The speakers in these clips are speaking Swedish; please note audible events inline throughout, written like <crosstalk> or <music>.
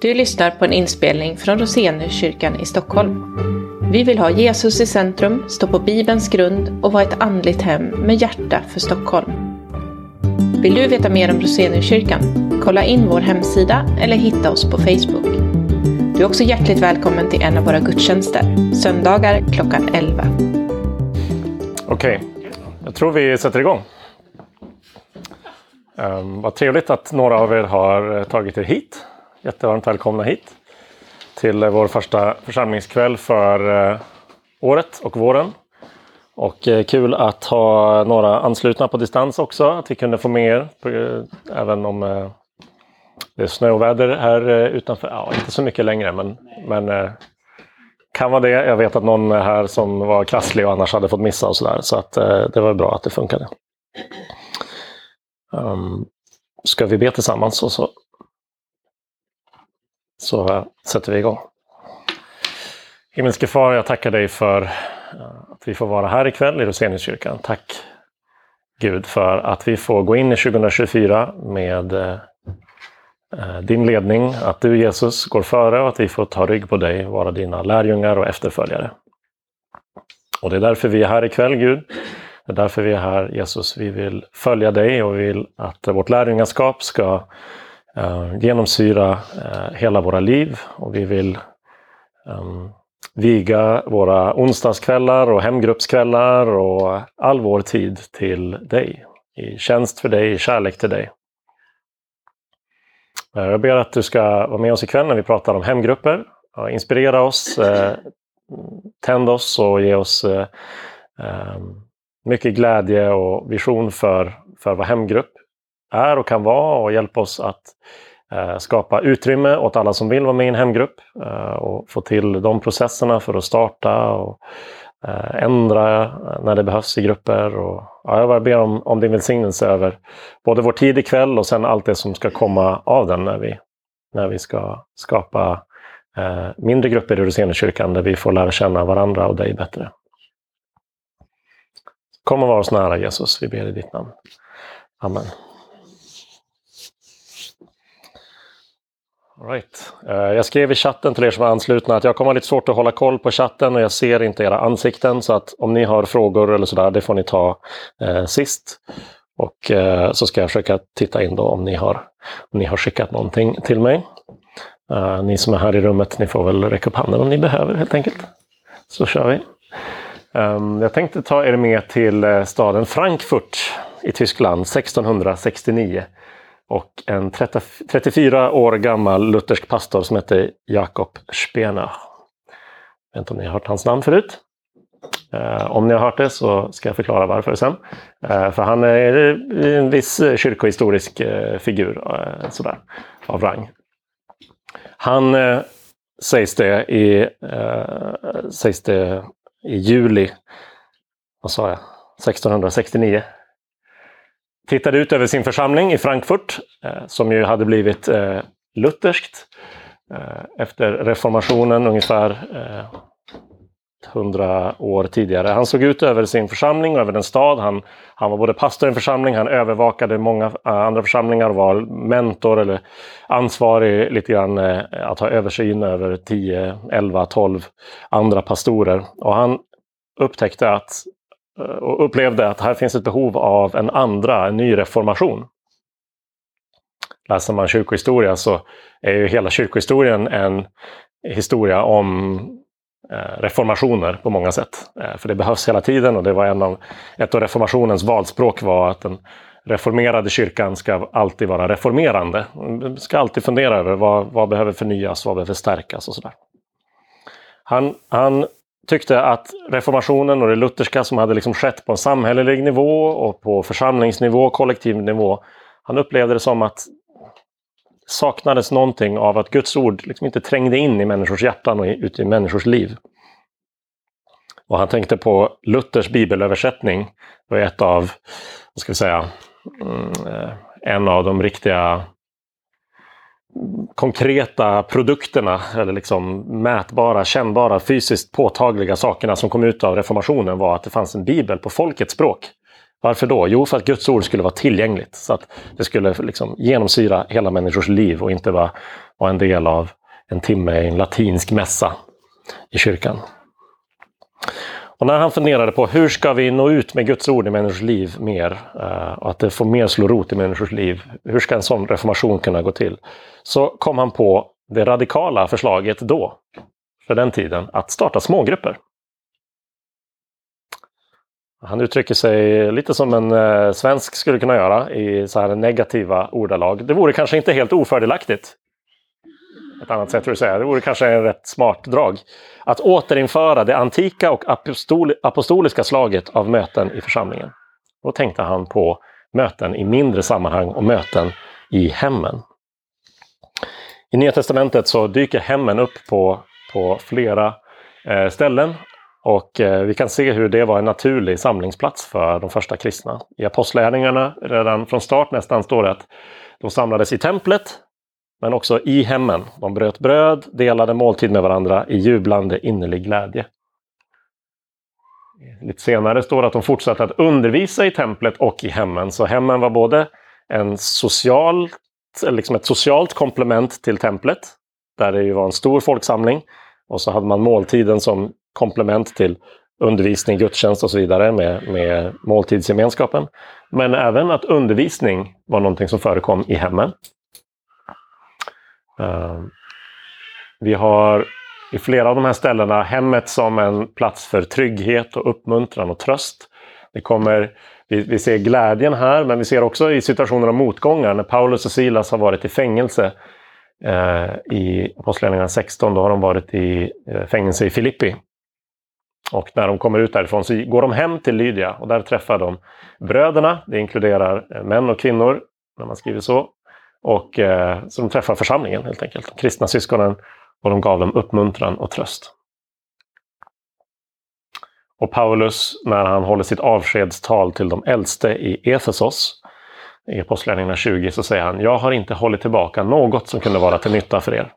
Du lyssnar på en inspelning från Roseniuskyrkan i Stockholm. Vi vill ha Jesus i centrum, stå på Bibelns grund och vara ett andligt hem med hjärta för Stockholm. Vill du veta mer om Roseniuskyrkan? Kolla in vår hemsida eller hitta oss på Facebook. Du är också hjärtligt välkommen till en av våra gudstjänster, söndagar klockan 11. Okej, jag tror vi sätter igång. Um, vad trevligt att några av er har eh, tagit er hit. Jättevarmt välkomna hit till eh, vår första församlingskväll för eh, året och våren. Och eh, kul att ha några anslutna på distans också, att vi kunde få med er, även om det är snöväder här utanför. Ja, inte så mycket längre, men, men kan vara det. Jag vet att någon här som var krasslig och annars hade fått missa och sådär. Så att det var bra att det funkade. Um, ska vi be tillsammans och så, så sätter vi igång. Himmelske Far, jag tackar dig för eh, att vi får vara här ikväll i Roseniuskyrkan. Tack Gud för att vi får gå in i 2024 med eh, eh, din ledning, att du Jesus går före och att vi får ta rygg på dig, vara dina lärjungar och efterföljare. Och det är därför vi är här ikväll, Gud. Det är därför vi är här Jesus. Vi vill följa dig och vi vill att vårt lärjungaskap ska Eh, genomsyra eh, hela våra liv. Och vi vill ehm, viga våra onsdagskvällar och hemgruppskvällar och all vår tid till dig. I tjänst för dig, i kärlek till dig. Eh, jag ber att du ska vara med oss ikväll när vi pratar om hemgrupper. inspirera oss, tänd oss och ge oss ehm, mycket glädje och vision för, för vad hemgrupp är och kan vara och hjälpa oss att eh, skapa utrymme åt alla som vill vara med i en hemgrupp eh, och få till de processerna för att starta och eh, ändra när det behövs i grupper. Och, ja, jag bara ber om, om din välsignelse över både vår tid ikväll och sen allt det som ska komma av den när vi, när vi ska skapa mindre grupper i Roseniuskyrkan där vi får lära känna varandra och dig bättre. Kom och var oss nära Jesus, vi ber i ditt namn. Amen. All right. Eh, jag skrev i chatten till er som är anslutna att jag kommer ha lite svårt att hålla koll på chatten och jag ser inte era ansikten. Så att om ni har frågor eller sådär, det får ni ta eh, sist. Och eh, så ska jag försöka titta in då om ni har, om ni har skickat någonting till mig. Eh, ni som är här i rummet, ni får väl räcka upp handen om ni behöver helt enkelt. Så kör vi. Ehm, jag tänkte ta er med till eh, staden Frankfurt i Tyskland 1669. Och en 30, 34 år gammal luthersk pastor som heter Jakob Spena. Jag vet inte om ni har hört hans namn förut? Eh, om ni har hört det så ska jag förklara varför sen. Eh, för han är en viss kyrkohistorisk eh, figur sådär, av rang. Han sägs det, i, sägs det i juli, vad sa jag, 1669. Tittade ut över sin församling i Frankfurt, eh, som ju hade blivit eh, lutherskt eh, efter reformationen ungefär 100 år tidigare. Han såg ut över sin församling och över den stad. Han, han var både pastor i en församling, han övervakade många andra församlingar och var mentor eller ansvarig lite grann att ha översyn över 10, 11, 12 andra pastorer. Och han upptäckte att Eh, och upplevde att här finns ett behov av en andra, en ny reformation. Läser man kyrkohistoria så är ju hela kyrkohistorien en historia om eh, reformationer på många sätt. Eh, för det behövs hela tiden och det var en av, ett av reformationens valspråk var att den reformerade kyrkan ska alltid vara reformerande. Den ska alltid fundera över vad, vad behöver förnyas, vad behöver stärkas och sådär. Han, han tyckte att reformationen och det lutherska som hade liksom skett på en samhällelig nivå och på församlingsnivå, kollektiv nivå. Han upplevde det som att saknades någonting av att Guds ord liksom inte trängde in i människors hjärtan och ut i människors liv. Och han tänkte på Luthers bibelöversättning. Det var ett av, vad ska vi säga, mm, eh, en av de riktiga konkreta produkterna, eller liksom mätbara, kännbara, fysiskt påtagliga sakerna som kom ut av reformationen var att det fanns en bibel på folkets språk. Varför då? Jo, för att Guds ord skulle vara tillgängligt. Så att det skulle liksom genomsyra hela människors liv och inte vara, vara en del av en timme i en latinsk mässa i kyrkan. Och när han funderade på hur ska vi nå ut med Guds ord i människors liv mer, eh, och att det får mer slå rot i människors liv, hur ska en sån reformation kunna gå till? Så kom han på det radikala förslaget då, för den tiden, att starta smågrupper. Han uttrycker sig lite som en eh, svensk skulle kunna göra i så här negativa ordalag. Det vore kanske inte helt ofördelaktigt. Ett annat sätt att säga det vore kanske en rätt smart drag. Att återinföra det antika och apostol apostoliska slaget av möten i församlingen. Då tänkte han på möten i mindre sammanhang och möten i hemmen. I Nya Testamentet så dyker hemmen upp på, på flera eh, ställen och eh, vi kan se hur det var en naturlig samlingsplats för de första kristna. I Apostlagärningarna, redan från start nästan, står det att de samlades i templet, men också i hemmen. De bröt bröd, delade måltid med varandra i jublande innerlig glädje. Lite senare står det att de fortsatte att undervisa i templet och i hemmen. Så hemmen var både en social, liksom ett socialt komplement till templet, där det ju var en stor folksamling. Och så hade man måltiden som komplement till undervisning, gudstjänst och så vidare med, med måltidsgemenskapen. Men även att undervisning var någonting som förekom i hemmen. Ehm, vi har i flera av de här ställena hemmet som en plats för trygghet och uppmuntran och tröst. Det kommer, vi, vi ser glädjen här, men vi ser också i situationer av motgångar när Paulus och Silas har varit i fängelse eh, i Apostlagärningarna 16, då har de varit i eh, fängelse i Filippi. Och när de kommer ut därifrån så går de hem till Lydia och där träffar de bröderna. Det inkluderar eh, män och kvinnor, när man skriver så. Och eh, så de träffar församlingen helt enkelt, de kristna syskonen. Och de gav dem uppmuntran och tröst. Och Paulus, när han håller sitt avskedstal till de äldste i Efesos, i Apostlagärningarna 20, så säger han Jag har inte hållit tillbaka något som kunde vara till nytta för er.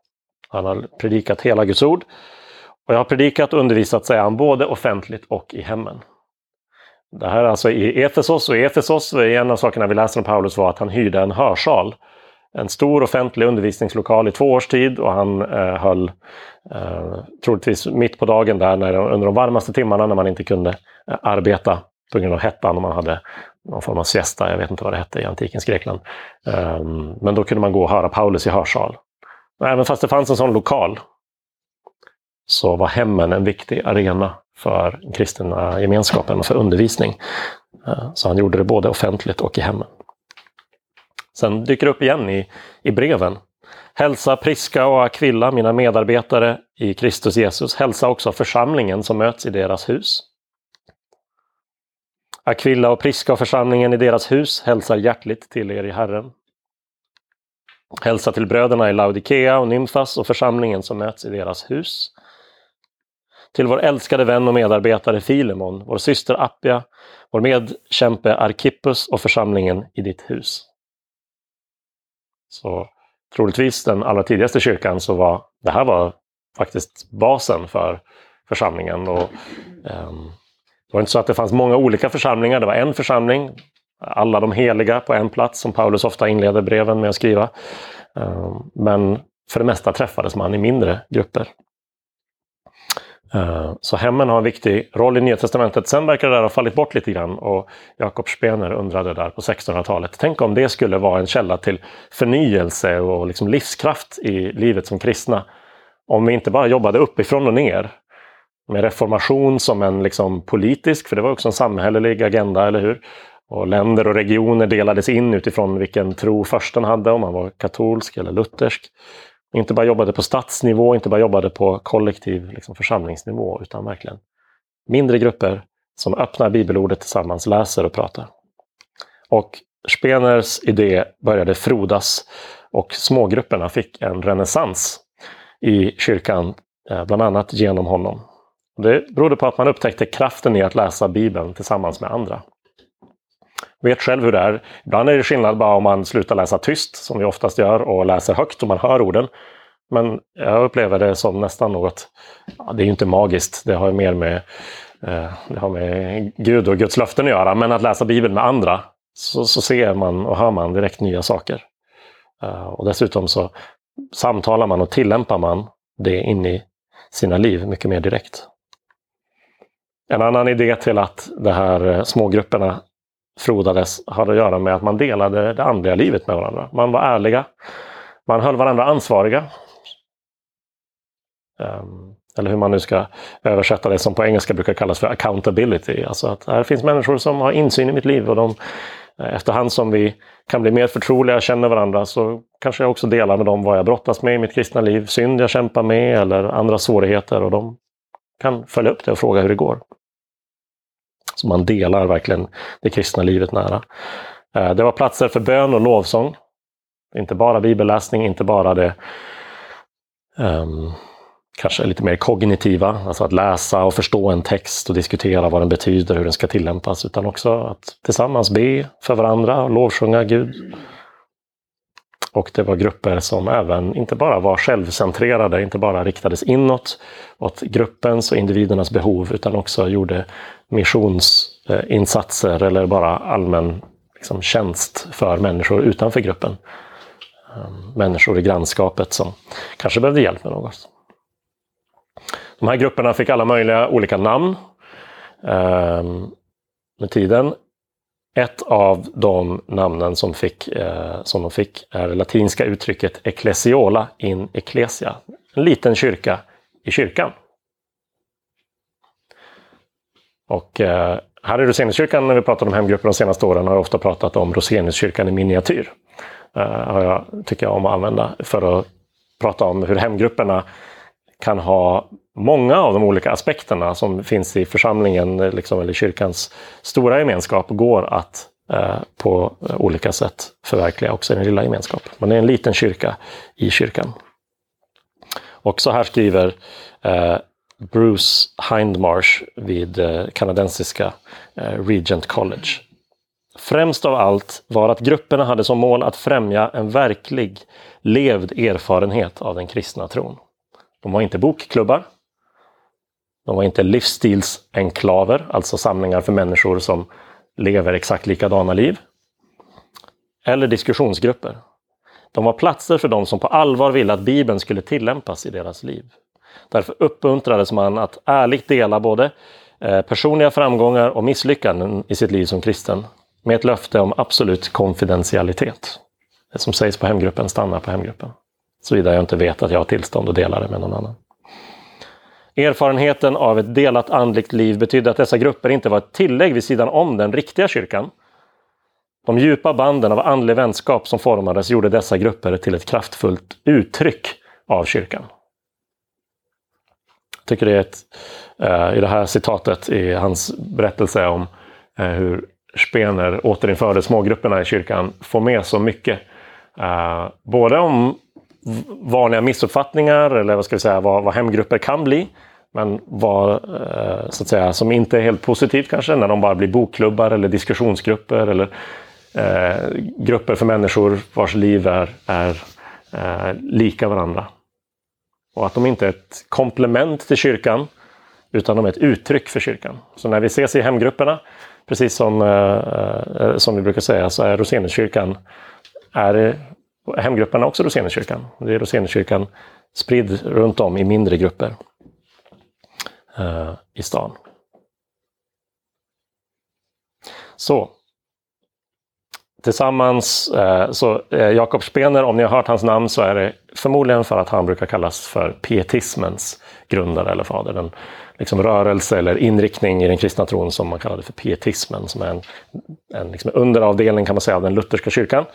Han har predikat hela Guds ord och jag har predikat och undervisat, säger han, både offentligt och i hemmen. Det här är alltså i Efesos och i Efesos, en av sakerna vi läser om Paulus var att han hyrde en hörsal. En stor offentlig undervisningslokal i två års tid och han eh, höll eh, troligtvis mitt på dagen där när, under de varmaste timmarna när man inte kunde eh, arbeta på grund av hettan och man hade någon form av siesta, jag vet inte vad det hette i antikens Grekland. Eh, men då kunde man gå och höra Paulus i hörsal. Även fast det fanns en sån lokal så var hemmen en viktig arena för den kristna gemenskapen och för undervisning. Eh, så han gjorde det både offentligt och i hemmen. Sen dyker det upp igen i, i breven. Hälsa Priska och Aquilla, mina medarbetare i Kristus Jesus. Hälsa också församlingen som möts i deras hus. Aquilla och Priska och församlingen i deras hus hälsar hjärtligt till er i Herren. Hälsa till bröderna i Laodikea och Nymfas och församlingen som möts i deras hus till vår älskade vän och medarbetare Filemon, vår syster Appia, vår medkämpe Arkippus och församlingen i ditt hus. Så troligtvis den allra tidigaste kyrkan så var det här var faktiskt basen för församlingen. Och, um, det var inte så att det fanns många olika församlingar, det var en församling, alla de heliga på en plats som Paulus ofta inleder breven med att skriva. Um, men för det mesta träffades man i mindre grupper. Eh, så hemmen har en viktig roll i Nya Testamentet. Sen verkar det där ha fallit bort lite grann och Jakob Spener undrade där på 1600-talet. Tänk om det skulle vara en källa till förnyelse och liksom livskraft i livet som kristna. Om vi inte bara jobbade uppifrån och ner med reformation som en liksom politisk, för det var också en samhällelig agenda, eller hur? Och länder och regioner delades in utifrån vilken tro försten hade, om han var katolsk eller luthersk inte bara jobbade på stadsnivå, inte bara jobbade på kollektiv liksom, församlingsnivå, utan verkligen mindre grupper som öppnar bibelordet tillsammans, läser och pratar. Och Speners idé började frodas och smågrupperna fick en renässans i kyrkan, eh, bland annat genom honom. Det berodde på att man upptäckte kraften i att läsa Bibeln tillsammans med andra vet själv hur det är. Ibland är det skillnad bara om man slutar läsa tyst, som vi oftast gör, och läser högt och man hör orden. Men jag upplever det som nästan något, ja, det är ju inte magiskt, det har mer med eh, det har med Gud och Guds löften att göra, men att läsa Bibeln med andra så, så ser man och hör man direkt nya saker. Eh, och dessutom så samtalar man och tillämpar man det in i sina liv mycket mer direkt. En annan idé till att de här eh, smågrupperna frodades hade att göra med att man delade det andliga livet med varandra. Man var ärliga. Man höll varandra ansvariga. Um, eller hur man nu ska översätta det som på engelska brukar kallas för accountability. Alltså att här finns människor som har insyn i mitt liv och de, eh, efterhand som vi kan bli mer förtroliga, och känner varandra, så kanske jag också delar med dem vad jag brottas med i mitt kristna liv, synd jag kämpar med eller andra svårigheter och de kan följa upp det och fråga hur det går. Så man delar verkligen det kristna livet nära. Eh, det var platser för bön och lovsång. Inte bara bibelläsning, inte bara det um, kanske lite mer kognitiva, alltså att läsa och förstå en text och diskutera vad den betyder, hur den ska tillämpas, utan också att tillsammans be för varandra och lovsjunga Gud. Och det var grupper som även inte bara var självcentrerade, inte bara riktades inåt åt gruppens och individernas behov, utan också gjorde missionsinsatser eller bara allmän liksom, tjänst för människor utanför gruppen. Ehm, människor i grannskapet som kanske behövde hjälp med något. De här grupperna fick alla möjliga olika namn ehm, med tiden. Ett av de namnen som, fick, eh, som de fick är det latinska uttrycket ecclesiola in ecclesia. En liten kyrka i kyrkan. Och eh, här i Roseniuskyrkan, när vi pratat om hemgrupper de senaste åren, har jag ofta pratat om Roseniuskyrkan i miniatyr. Eh, har jag, tycker jag om att använda för att prata om hur hemgrupperna kan ha många av de olika aspekterna som finns i församlingen eh, liksom, eller kyrkans stora gemenskap går att eh, på eh, olika sätt förverkliga också i den lilla gemenskapen. Man är en liten kyrka i kyrkan. Och så här skriver eh, Bruce Hindmarsh vid eh, kanadensiska eh, Regent College. Främst av allt var att grupperna hade som mål att främja en verklig levd erfarenhet av den kristna tron. De var inte bokklubbar. De var inte livsstilsenklaver, alltså samlingar för människor som lever exakt likadana liv. Eller diskussionsgrupper. De var platser för de som på allvar ville att Bibeln skulle tillämpas i deras liv. Därför uppmuntrades man att ärligt dela både eh, personliga framgångar och misslyckanden i sitt liv som kristen med ett löfte om absolut konfidentialitet. Det som sägs på hemgruppen stannar på hemgruppen. Såvida jag inte vet att jag har tillstånd att dela det med någon annan. Erfarenheten av ett delat andligt liv betydde att dessa grupper inte var ett tillägg vid sidan om den riktiga kyrkan. De djupa banden av andlig vänskap som formades gjorde dessa grupper till ett kraftfullt uttryck av kyrkan. Jag tycker det är ett, eh, i det här citatet i hans berättelse om eh, hur Spener återinförde smågrupperna i kyrkan får med så mycket. Eh, både om vanliga missuppfattningar eller vad ska vi säga, vad, vad hemgrupper kan bli. Men vad eh, så att säga, som inte är helt positivt kanske, när de bara blir bokklubbar eller diskussionsgrupper eller eh, grupper för människor vars liv är, är eh, lika varandra. Och att de inte är ett komplement till kyrkan, utan de är ett uttryck för kyrkan. Så när vi ses i hemgrupperna, precis som, eh, eh som vi brukar säga, så är Roseniuskyrkan, är hemgrupperna också Roseniuskyrkan. Det är Roseniuskyrkan spridd runt om i mindre grupper eh, i stan. Så, Tillsammans, eh, så eh, Jakob Spener, om ni har hört hans namn så är det förmodligen för att han brukar kallas för pietismens grundare eller fader. Den liksom rörelse eller inriktning i den kristna tron som man kallade för pietismen, som är en, en liksom underavdelning kan man säga av den lutherska kyrkan.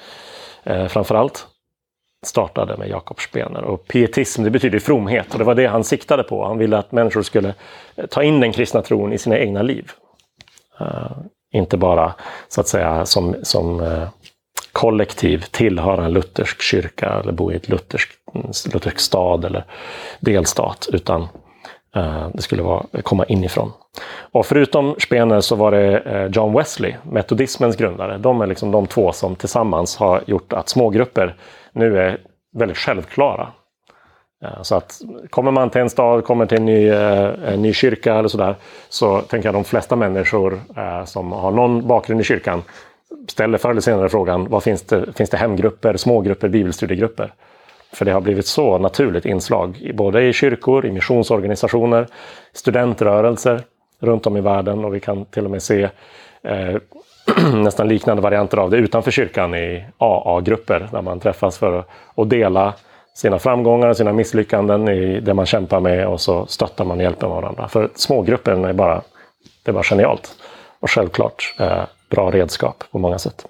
Eh, framförallt startade med Jakob Spener. Och pietism det betyder fromhet och det var det han siktade på. Han ville att människor skulle eh, ta in den kristna tron i sina egna liv. Uh, inte bara så att säga som, som uh, kollektiv tillhöra en luthersk kyrka eller bo i ett luthersk, mm, luthersk stad eller delstat, utan Eh, det skulle vara, komma inifrån. Och förutom Spener så var det eh, John Wesley, metodismens grundare. De är liksom de två som tillsammans har gjort att smågrupper nu är väldigt självklara. Eh, så att kommer man till en stad, kommer till en ny, en ny kyrka eller sådär. Så tänker jag de flesta människor som har någon bakgrund i kyrkan ställer förr eller senare frågan, vad finns det, finns det hemgrupper, smågrupper, bibelstudiegrupper? För det har blivit så naturligt inslag, både i kyrkor, i missionsorganisationer, studentrörelser runt om i världen och vi kan till och med se eh, <clears throat> nästan liknande varianter av det utanför kyrkan i AA-grupper där man träffas för att dela sina framgångar, sina misslyckanden i det man kämpar med och så stöttar man och hjälper varandra. För smågruppen är bara, det är bara genialt. Och självklart eh, bra redskap på många sätt.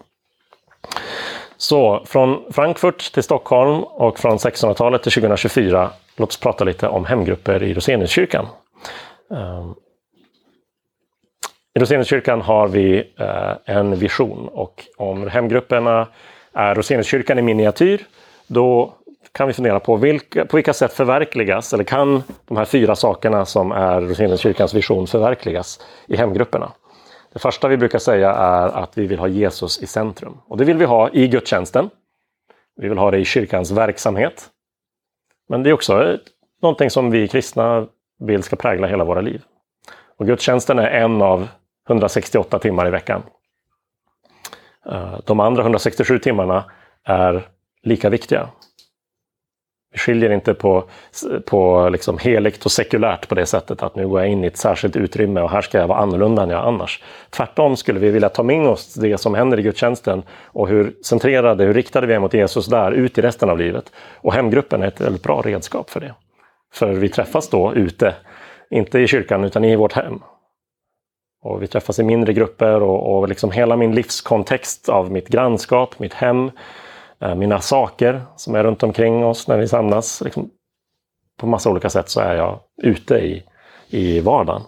Så från Frankfurt till Stockholm och från 1600-talet till 2024. Låt oss prata lite om hemgrupper i Roseniuskyrkan. Um, I Roseniuskyrkan har vi uh, en vision och om hemgrupperna är Roseniuskyrkan i miniatyr, då kan vi fundera på vilka, på vilka sätt förverkligas, eller kan de här fyra sakerna som är Roseniuskyrkans vision förverkligas i hemgrupperna? Det första vi brukar säga är att vi vill ha Jesus i centrum. Och det vill vi ha i gudstjänsten. Vi vill ha det i kyrkans verksamhet. Men det är också någonting som vi kristna vill ska prägla hela våra liv. Och gudstjänsten är en av 168 timmar i veckan. Eh, de andra 167 timmarna är lika viktiga. Vi skiljer inte på, på liksom heligt och sekulärt på det sättet att nu går jag in i ett särskilt utrymme och här ska jag vara annorlunda än jag annars. Tvärtom skulle vi vilja ta med oss det som händer i gudstjänsten och hur centrerade, hur riktade vi är mot Jesus där ut i resten av livet. Och hemgruppen är ett väldigt bra redskap för det. För vi träffas då ute, inte i kyrkan utan i vårt hem. Och vi träffas i mindre grupper och, och liksom hela min livskontext av mitt grannskap, mitt hem, Eh, mina saker som är runt omkring oss när vi samlas. Liksom, på massa olika sätt så är jag ute i, i vardagen.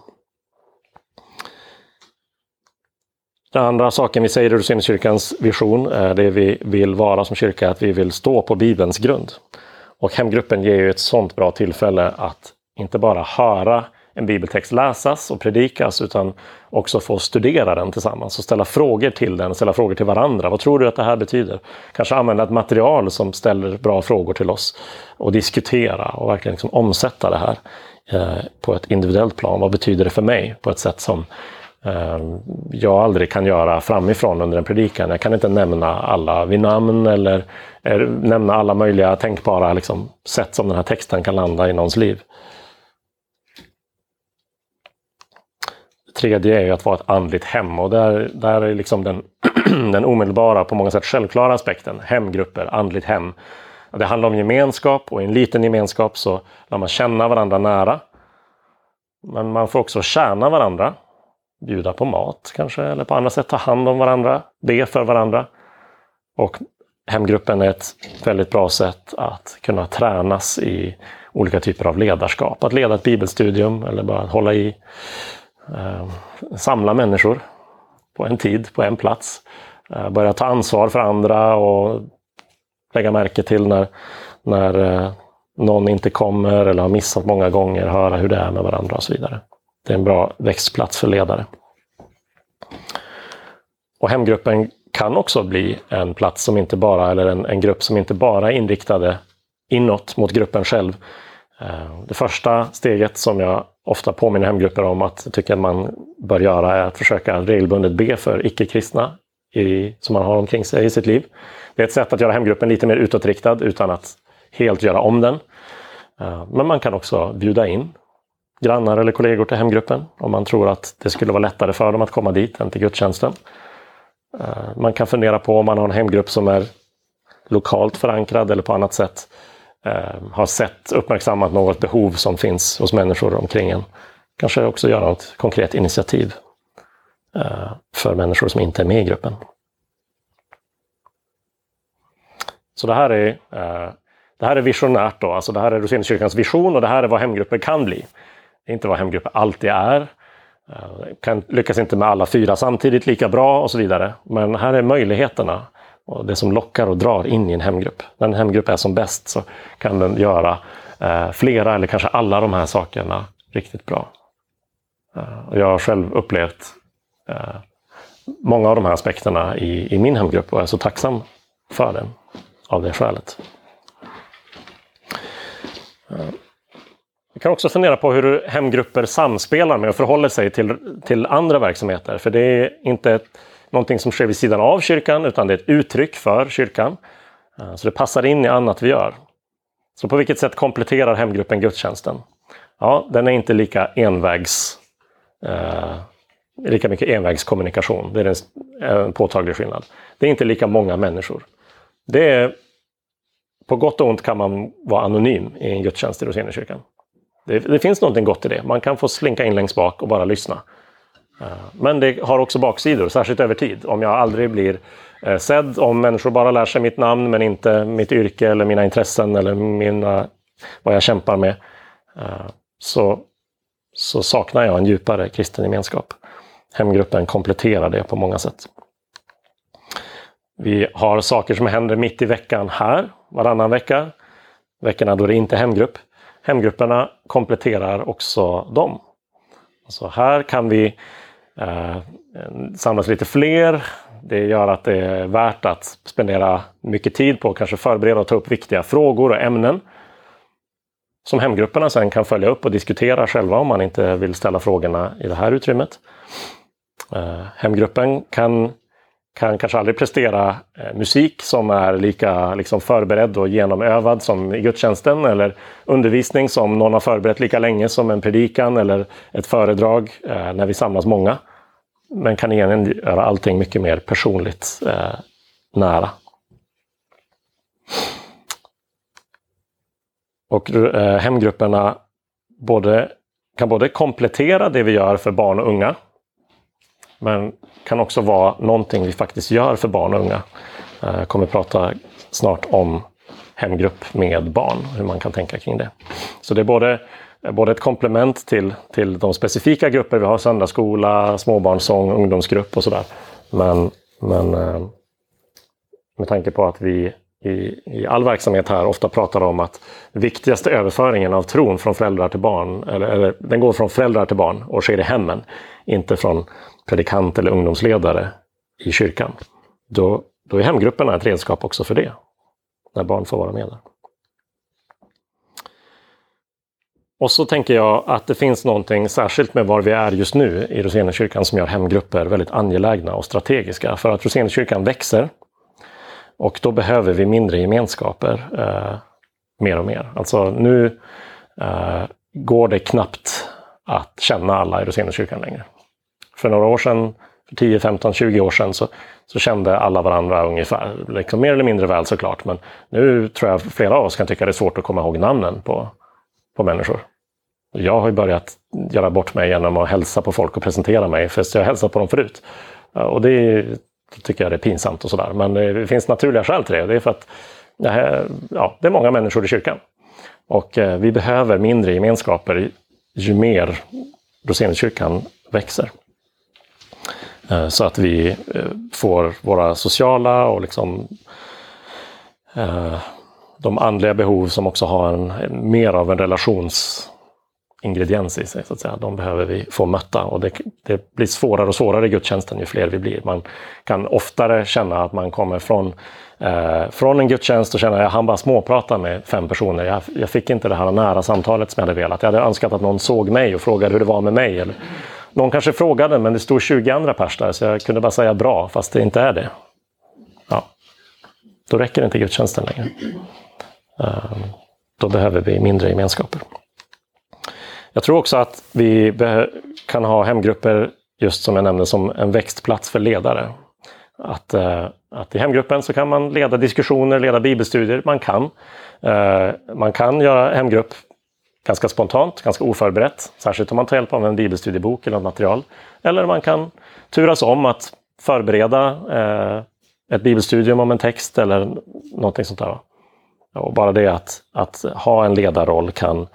Den andra saken vi säger i Roseniuskyrkans vision, är det vi vill vara som kyrka, att vi vill stå på Bibelns grund. Och hemgruppen ger ju ett sånt bra tillfälle att inte bara höra en bibeltext läsas och predikas utan också få studera den tillsammans och ställa frågor till den, ställa frågor till varandra. Vad tror du att det här betyder? Kanske använda ett material som ställer bra frågor till oss och diskutera och verkligen liksom omsätta det här eh, på ett individuellt plan. Vad betyder det för mig? På ett sätt som eh, jag aldrig kan göra framifrån under en predikan. Jag kan inte nämna alla vid namn eller, eller nämna alla möjliga tänkbara liksom, sätt som den här texten kan landa i någons liv. Tredje är ju att vara ett andligt hem och där, där är liksom den, <clears throat> den omedelbara, på många sätt självklara aspekten. Hemgrupper, andligt hem. Det handlar om gemenskap och i en liten gemenskap så lär man känna varandra nära. Men man får också tjäna varandra. Bjuda på mat kanske, eller på andra sätt ta hand om varandra, be för varandra. Och hemgruppen är ett väldigt bra sätt att kunna tränas i olika typer av ledarskap. Att leda ett bibelstudium eller bara hålla i Eh, samla människor på en tid, på en plats. Eh, börja ta ansvar för andra och lägga märke till när, när eh, någon inte kommer eller har missat många gånger, höra hur det är med varandra och så vidare. Det är en bra växtplats för ledare. Och hemgruppen kan också bli en plats som inte bara, eller en, en grupp som inte bara är inriktade inåt mot gruppen själv. Det första steget som jag ofta påminner hemgrupper om att jag tycker att man bör göra är att försöka regelbundet be för icke-kristna som man har omkring sig i sitt liv. Det är ett sätt att göra hemgruppen lite mer utåtriktad utan att helt göra om den. Eh, men man kan också bjuda in grannar eller kollegor till hemgruppen om man tror att det skulle vara lättare för dem att komma dit än till gudstjänsten. Eh, man kan fundera på om man har en hemgrupp som är lokalt förankrad eller på annat sätt eh, har sett, uppmärksammat något behov som finns hos människor omkring en. Kanske också göra något konkret initiativ eh, för människor som inte är med i gruppen. Så det här är, eh, det här är visionärt då, alltså det här är Roseniuskyrkans vision och det här är vad hemgrupper kan bli. Det är inte vad hemgrupper alltid är. Eh, kan, lyckas inte med alla fyra samtidigt lika bra och så vidare. Men här är möjligheterna och det som lockar och drar in i en hemgrupp. När en hemgrupp är som bäst så kan den göra eh, flera eller kanske alla de här sakerna riktigt bra. Eh, och jag har själv upplevt eh, många av de här aspekterna i, i min hemgrupp och är så tacksam för den av det skälet. Eh, vi kan också fundera på hur hemgrupper samspelar med och förhåller sig till, till andra verksamheter. För det är inte ett, någonting som sker vid sidan av kyrkan utan det är ett uttryck för kyrkan. Eh, så det passar in i annat vi gör. Så på vilket sätt kompletterar hemgruppen gudstjänsten? Ja, den är inte lika envägs eh, lika mycket envägskommunikation. Det är en påtaglig skillnad. Det är inte lika många människor. Det är, på gott och ont kan man vara anonym i en gudstjänst i Roseniakyrkan. Det, det finns någonting gott i det. Man kan få slinka in längst bak och bara lyssna. Eh, men det har också baksidor, särskilt över tid. Om jag aldrig blir eh, sedd, om människor bara lär sig mitt namn men inte mitt yrke eller mina intressen eller mina, vad jag kämpar med. Eh, så, så saknar jag en djupare kristen gemenskap. Hemgruppen kompletterar det på många sätt. Vi har saker som händer mitt i veckan här, varannan vecka. Veckorna då det inte är hemgrupp. Hemgrupperna kompletterar också dem. Så här kan vi eh, samlas lite fler. Det gör att det är värt att spendera mycket tid på att kanske förbereda och ta upp viktiga frågor och ämnen. Som hemgrupperna sen kan följa upp och diskutera själva om man inte vill ställa frågorna i det här utrymmet. Eh, hemgruppen kan, kan kanske aldrig prestera eh, musik som är lika liksom, förberedd och genomövad som i gudstjänsten eller undervisning som någon har förberett lika länge som en predikan eller ett föredrag eh, när vi samlas många. Men kan egentligen göra allting mycket mer personligt eh, nära. Och eh, hemgrupperna både, kan både komplettera det vi gör för barn och unga men kan också vara någonting vi faktiskt gör för barn och unga. Eh, jag kommer prata snart om hemgrupp med barn, hur man kan tänka kring det. Så det är både, både ett komplement till, till de specifika grupper vi har, söndagsskola, småbarnssång, ungdomsgrupp och sådär. Men, men eh, med tanke på att vi i, i all verksamhet här ofta pratar om att viktigaste överföringen av tron från föräldrar till barn, eller, eller den går från föräldrar till barn och sker i hemmen, inte från predikant eller ungdomsledare i kyrkan. Då, då är hemgrupperna ett redskap också för det. När barn får vara med där. Och så tänker jag att det finns någonting särskilt med var vi är just nu i Rosenekyrkan som gör hemgrupper väldigt angelägna och strategiska. För att Rosenekyrkan växer och då behöver vi mindre gemenskaper eh, mer och mer. Alltså nu eh, går det knappt att känna alla i Rosenekyrkan längre för några år sedan, för 10, 15, 20 år sedan, så, så kände alla varandra ungefär. Liksom mer eller mindre väl såklart, men nu tror jag flera av oss kan tycka det är svårt att komma ihåg namnen på, på människor. Jag har ju börjat göra bort mig genom att hälsa på folk och presentera mig, för jag har hälsat på dem förut. Och det tycker jag det är pinsamt och sådär. Men det finns naturliga skäl till det. Det är för att ja, det är många människor i kyrkan. Och eh, vi behöver mindre gemenskaper ju mer Roseniuskyrkan växer. Eh, så att vi eh, får våra sociala och liksom eh, de andliga behov som också har en, mer av en relationsingrediens i sig. Så att säga. De behöver vi få mötta och det, det, blir svårare och svårare i gudstjänsten ju fler vi blir. Man kan oftare känna att man kommer från, eh, från en gudstjänst och känner att jag hann bara småprata med fem personer. Jag, jag, fick inte det här nära samtalet som jag hade velat. Jag hade önskat att någon såg mig och frågade hur det var med mig. Eller, någon kanske frågade, men det stod 20 andra pers där, så jag kunde bara säga bra, fast det inte är det. Ja. Då räcker inte gudstjänsten längre. Ehm, då behöver vi mindre gemenskaper. Jag tror också att vi kan ha hemgrupper, just som jag nämnde, som en växtplats för ledare. Att, eh, att i hemgruppen så kan man leda diskussioner, leda bibelstudier. Man kan. Ehm, man kan göra hemgrupp ganska spontant, ganska oförberett. Särskilt om man tar hjälp av en bibelstudiebok eller något material. Eller man kan turas om att förbereda eh, ett bibelstudium om en text eller någonting sånt där. Och bara det att, att ha en ledarroll kan,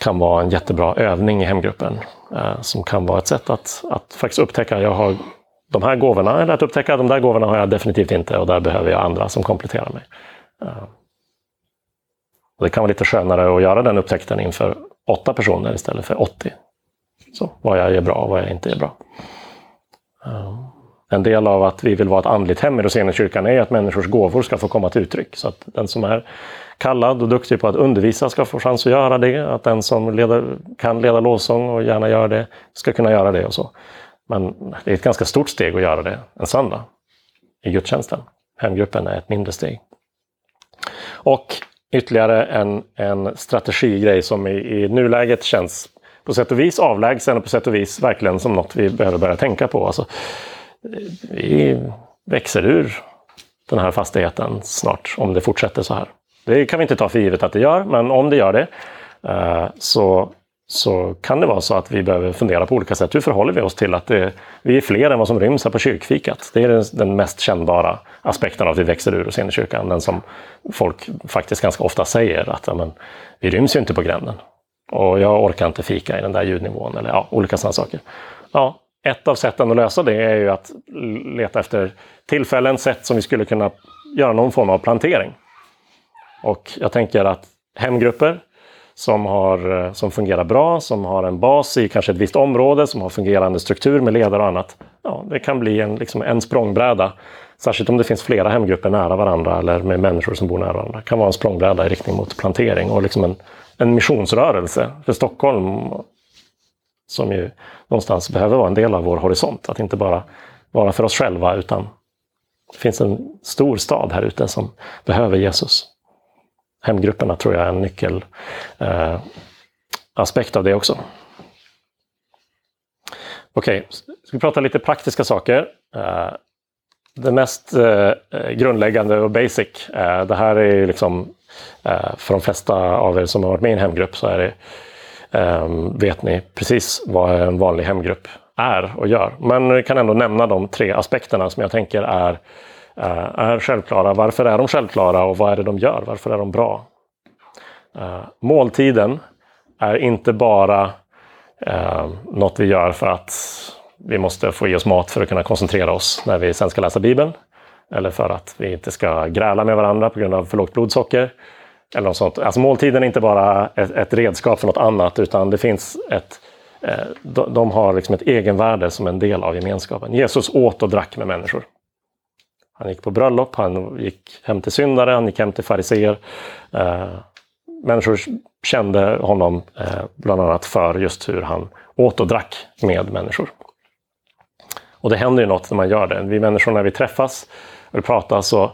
kan vara en jättebra övning i hemgruppen. Eh, som kan vara ett sätt att, att faktiskt upptäcka, att jag har de här gåvorna, eller att upptäcka att de där gåvorna har jag definitivt inte och där behöver jag andra som kompletterar mig. Eh, och det kan vara lite skönare att göra den upptäckten inför åtta personer istället för 80. Så vad jag är bra och vad jag inte är bra. Ehm, en del av att vi vill vara ett andligt hem i Roseniuskyrkan är att människors gåvor ska få komma till uttryck. Så att den som är kallad och duktig på att undervisa ska få chans att göra det. Att den som leder, kan leda lovsång och gärna gör det ska kunna göra det och så. Men det är ett ganska stort steg att göra det en söndag i gudstjänsten. Hemgruppen är ett mindre steg. Och ytterligare en, en strategigrej som i, i nuläget känns på sätt och vis avlägsen och på sätt och vis verkligen som något vi behöver börja tänka på. Alltså, vi växer ur den här fastigheten snart om det fortsätter så här. Det kan vi inte ta för givet att det gör, men om det gör det eh, så, så kan det vara så att vi behöver fundera på olika sätt. Hur förhåller vi oss till att det, vi är fler än vad som ryms här på kyrkfikat? Det är den, mest kännbara aspekten av att vi växer ur oss in i kyrkan. Den som folk faktiskt ganska ofta säger att ja, men, vi ryms ju inte på gränden. Och jag orkar inte fika i den där ljudnivån eller ja, olika sådana saker. Ja, ett av sätten att lösa det är ju att leta efter tillfällen, sätt som vi skulle kunna göra någon form av plantering. Och jag tänker att hemgrupper som, har, eh, som fungerar bra, som har en bas i kanske ett visst område, som har fungerande struktur med ledare och annat. Ja, det kan bli en, liksom en språngbräda. Särskilt om det finns flera hemgrupper nära varandra eller med människor som bor nära varandra. Det kan vara en språngbräda i riktning mot plantering och liksom en, en missionsrörelse för Stockholm som ju någonstans behöver vara en del av vår horisont. Att inte bara vara för oss själva utan det finns en stor stad här ute som behöver Jesus. Hemgrupperna tror jag är en nyckelaspekt eh, av det också. Okej, okay, ska vi prata lite praktiska saker. Eh, det mest eh, grundläggande och basic, eh, det här är ju liksom eh, för de flesta av er som har varit med i en hemgrupp så är det ehm, vet ni precis vad en vanlig hemgrupp är och gör. Men jag kan ändå nämna de tre aspekterna som jag tänker är, Eh, är självklara. Varför är de självklara och vad är det de gör? Varför är de bra? Eh, måltiden är inte bara ehm, något vi gör för att vi måste få i oss mat för att kunna koncentrera oss när vi sen ska läsa Bibeln. Eller för att vi inte ska gräla med varandra på grund av för lågt blodsocker. Eller något sånt. Alltså måltiden är inte bara ett, ett redskap för något annat utan det finns ett eh, de, de har liksom ett egenvärde som en del av gemenskapen. Jesus åt och drack med människor. Han gick på bröllop, han gick hem till syndare, han gick hem till fariseer. Eh, människor kände honom eh, bland annat för just hur han åt och drack med människor. Och det händer ju något när man gör det. Vi människor när vi träffas och pratar så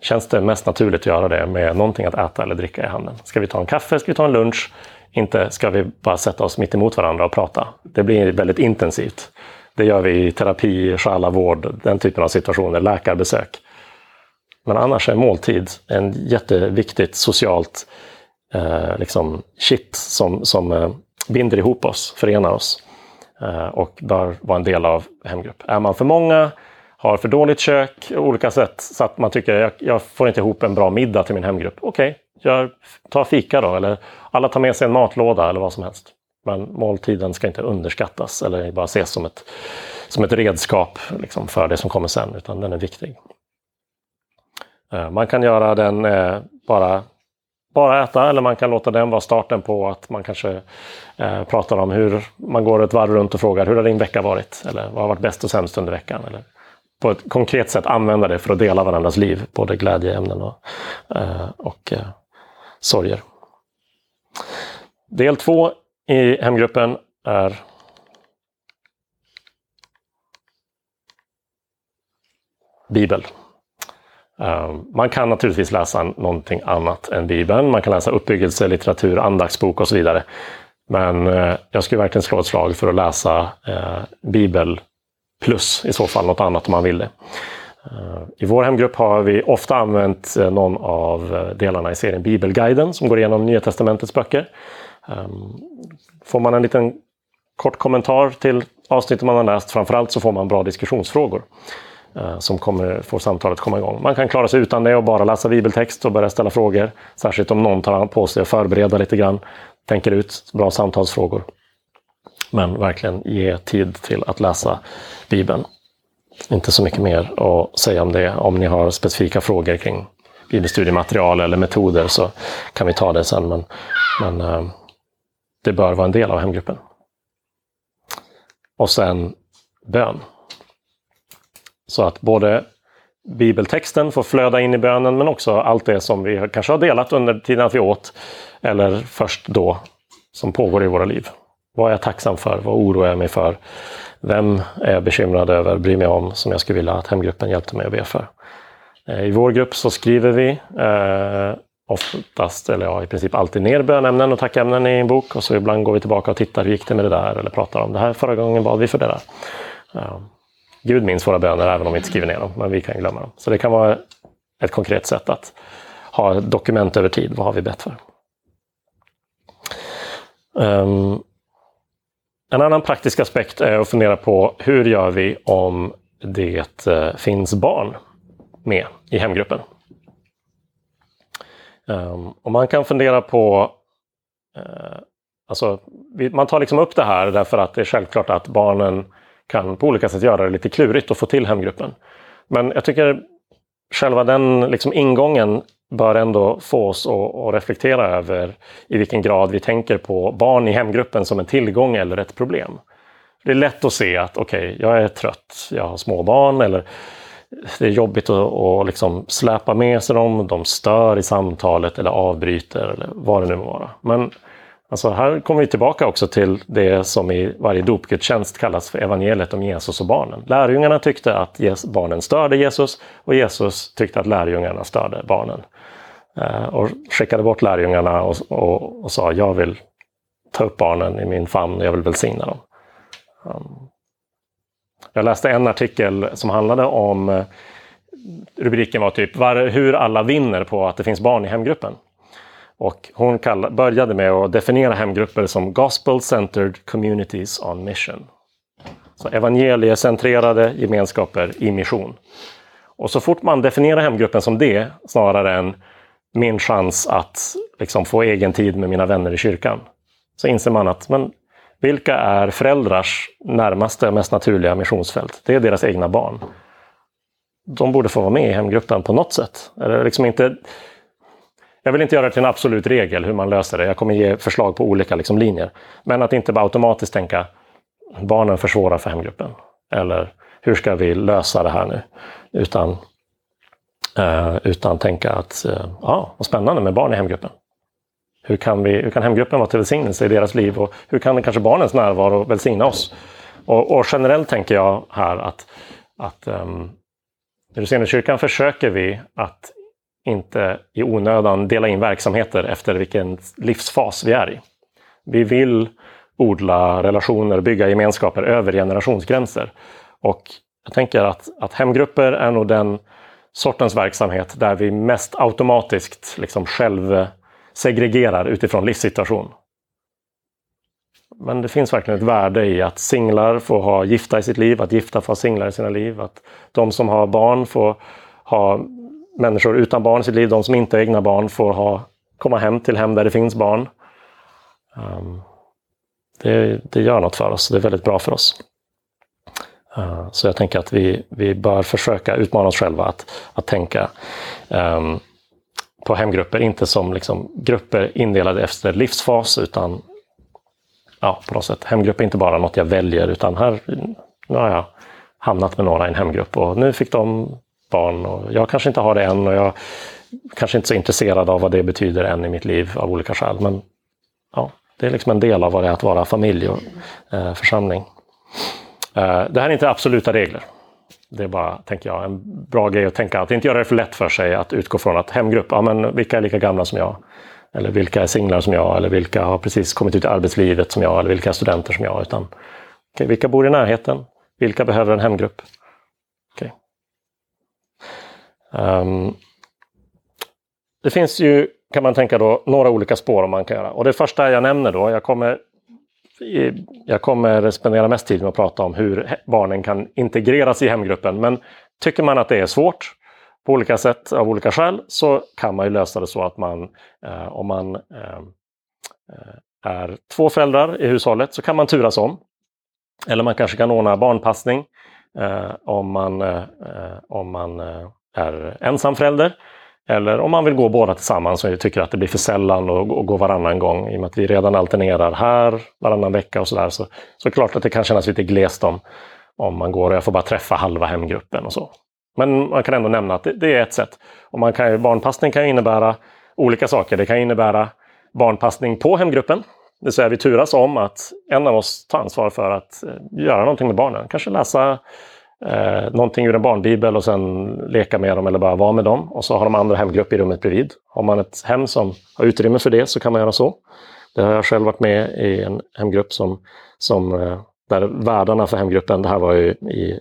känns det mest naturligt att göra det med någonting att äta eller dricka i handen. Ska vi ta en kaffe? Ska vi ta en lunch? Inte ska vi bara sätta oss mitt emot varandra och prata. Det blir väldigt intensivt. Det gör vi i terapi, själavård, den typen av situationer, läkarbesök. Men annars är måltid en jätteviktigt socialt eh, liksom kitt som, som eh, binder ihop oss, förenar oss eh, och bör vara en del av hemgrupp. Är man för många har för dåligt kök, olika sätt så att man tycker jag, jag får inte ihop en bra middag till min hemgrupp. Okej, okay, ta fika då eller alla tar med sig en matlåda eller vad som helst. Men måltiden ska inte underskattas eller bara ses som ett, som ett redskap liksom, för det som kommer sen, utan den är viktig. Eh, man kan göra den eh, bara, bara äta eller man kan låta den vara starten på att man kanske eh, pratar om hur man går ett varv runt och frågar hur har din vecka varit? Eller vad har varit bäst och sämst under veckan? Eller på ett konkret sätt använda det för att dela varandras liv, både glädjeämnen och, eh, och eh, sorger. Del två i hemgruppen är Bibel. Eh, man kan naturligtvis läsa någonting annat än Bibeln. Man kan läsa uppbyggelse, litteratur, andaktsbok och så vidare. Men eh, jag skulle verkligen slå ett slag för att läsa eh, Bibel plus i så fall något annat om man vill det. I vår hemgrupp har vi ofta använt någon av delarna i serien Bibelguiden som går igenom Nya Testamentets böcker. Ehm, får man en liten kort kommentar till avsnittet man har läst, framförallt så får man bra diskussionsfrågor eh, som kommer får samtalet komma igång. Man kan klara sig utan det och bara läsa bibeltext och börja ställa frågor. Särskilt om någon tar på sig att förbereda lite grann, tänker ut bra samtalsfrågor. Men verkligen ge tid till att läsa Bibeln. Inte så mycket mer att säga om det. Om ni har specifika frågor kring bibelstudiematerial eller metoder så kan vi ta det sen. Men, men eh, det bör vara en del av hemgruppen. Och sen bön. Så att både bibeltexten får flöda in i bönen men också allt det som vi kanske har delat under tiden att vi åt eller först då som pågår i våra liv. Vad är jag tacksam för? Vad oroar jag mig för? Vem är jag bekymrad över, bryr mig om, som jag skulle vilja att hemgruppen hjälpte mig att be för? Eh, I vår grupp så skriver vi eh, oftast, eller ja, i princip alltid ner bönämnen och tackämnen i en bok och så ibland går vi tillbaka och tittar, hur gick det med det där? Eller pratar om det här förra gången bad vi för det där. Ja. Gud minns våra böner även om vi inte skriver ner dem, men vi kan glömma dem. Så det kan vara ett konkret sätt att ha dokument över tid. Vad har vi bett för? Um, en annan praktisk aspekt är att fundera på hur gör vi om det eh, finns barn med i hemgruppen? Um, och man kan fundera på uh, Alltså, man tar liksom upp det här därför att det är självklart att barnen kan på olika sätt göra det lite klurigt att få till hemgruppen. Men jag tycker själva den liksom ingången bör ändå få oss att, reflektera över i vilken grad vi tänker på barn i hemgruppen som en tillgång eller ett problem. Det är lätt att se att okej, okay, jag är trött, jag har små barn eller det är jobbigt att, att liksom släpa med sig dem, de stör i samtalet eller avbryter eller vad det nu må vara. Men Alltså här kommer vi tillbaka också till det som i varje dopgudstjänst kallas för evangeliet om Jesus och barnen. Lärjungarna tyckte att barnen störde Jesus och Jesus tyckte att lärjungarna störde barnen. Eh, och skickade bort lärjungarna och, och, och, sa jag vill ta upp barnen i min famn och jag vill välsigna dem. Um, jag läste en artikel som handlade om eh, rubriken var typ hur alla vinner på att det finns barn i hemgruppen. Och hon kall, började med att definiera hemgrupper som Gospel-centered communities on mission. Så evangeliecentrerade gemenskaper i mission. Och så fort man definierar hemgruppen som det, snarare än min chans att liksom få egen tid med mina vänner i kyrkan, så inser man att men, vilka är föräldrars närmaste, mest naturliga missionsfält? Det är deras egna barn. De borde få vara med i hemgruppen på något sätt. Eller liksom inte jag vill inte göra det till en absolut regel hur man löser det. Jag kommer ge förslag på olika liksom, linjer. Men att inte bara automatiskt tänka barnen försvårar för hemgruppen. Eller hur ska vi lösa det här nu? Utan, eh, utan tänka att eh, ja, vad spännande med barn i hemgruppen. Hur kan, vi, hur kan hemgruppen vara till välsignelse i deras liv? Och hur kan kanske barnens närvaro välsigna oss? Och, och generellt tänker jag här att, att um, i kyrkan försöker vi att inte i onödan dela in verksamheter efter vilken livsfas vi är i. Vi vill odla relationer, bygga gemenskaper över generationsgränser. Och jag tänker att, att hemgrupper är nog den sortens verksamhet där vi mest automatiskt liksom själv segregerar utifrån livssituation. Men det finns verkligen ett värde i att singlar får ha gifta i sitt liv, att gifta får ha singlar i sina liv, att de som har barn får ha människor utan barn i sitt liv, de som inte har egna barn, får ha, komma hem till hem där det finns barn. Um, det, det, gör något för oss, det är väldigt bra för oss. Uh, så jag tänker att vi, vi bör försöka utmana oss själva att, att tänka um, på hemgrupper, inte som liksom grupper indelade efter livsfas, utan ja, på något sätt. Hemgrupp är inte bara något jag väljer, utan här nu har jag hamnat med några i en hemgrupp och nu fick de barn. Och jag kanske inte har det än och jag kanske inte är så intresserad av vad det betyder än i mitt liv av olika skäl. Men ja, det är liksom en del av vad det är att vara familj och eh, församling. Eh, det här är inte absoluta regler. Det är bara, tänker jag, en bra grej att tänka. Att inte göra det för lätt för sig att utgå från att hemgrupp, ja men vilka är lika gamla som jag? Eller vilka är singlar som jag? Eller vilka har precis kommit ut i arbetslivet som jag? Eller vilka är studenter som jag? Utan, okay, vilka bor i närheten? Vilka behöver en hemgrupp? Um, det finns ju, kan man tänka då, några olika spår man kan göra. Och det första jag nämner då, jag kommer, jag kommer spendera mest tid med att prata om hur barnen kan integreras i hemgruppen. Men tycker man att det är svårt på olika sätt av olika skäl så kan man ju lösa det så att man, eh, om man eh, eh är två föräldrar i hushållet så kan man turas om. Eller man kanske kan ordna barnpassning eh, om man, eh, eh om man eh, är ensam förälder. Eller om man vill gå båda tillsammans och tycker att det blir för sällan och, gå varannan gång. I och med att vi redan alternerar här varannan vecka och sådär. Så, så klart att det kan kännas lite glest om, om man går och jag får bara träffa halva hemgruppen och så. Men man kan ändå nämna att det, det är ett sätt. Och man kan, barnpassning kan innebära olika saker. Det kan innebära barnpassning på hemgruppen. Det vill säga vi turas om att en av oss tar ansvar för att eh, göra någonting med barnen. Kanske läsa eh, någonting ur en barnbibel och sen leka med dem eller bara vara med dem. Och så har de andra hemgrupp i rummet bredvid. Har man ett hem som har utrymme för det så kan man göra så. Det har jag själv varit med i en hemgrupp som, som eh, där värdarna för hemgruppen, det här var ju i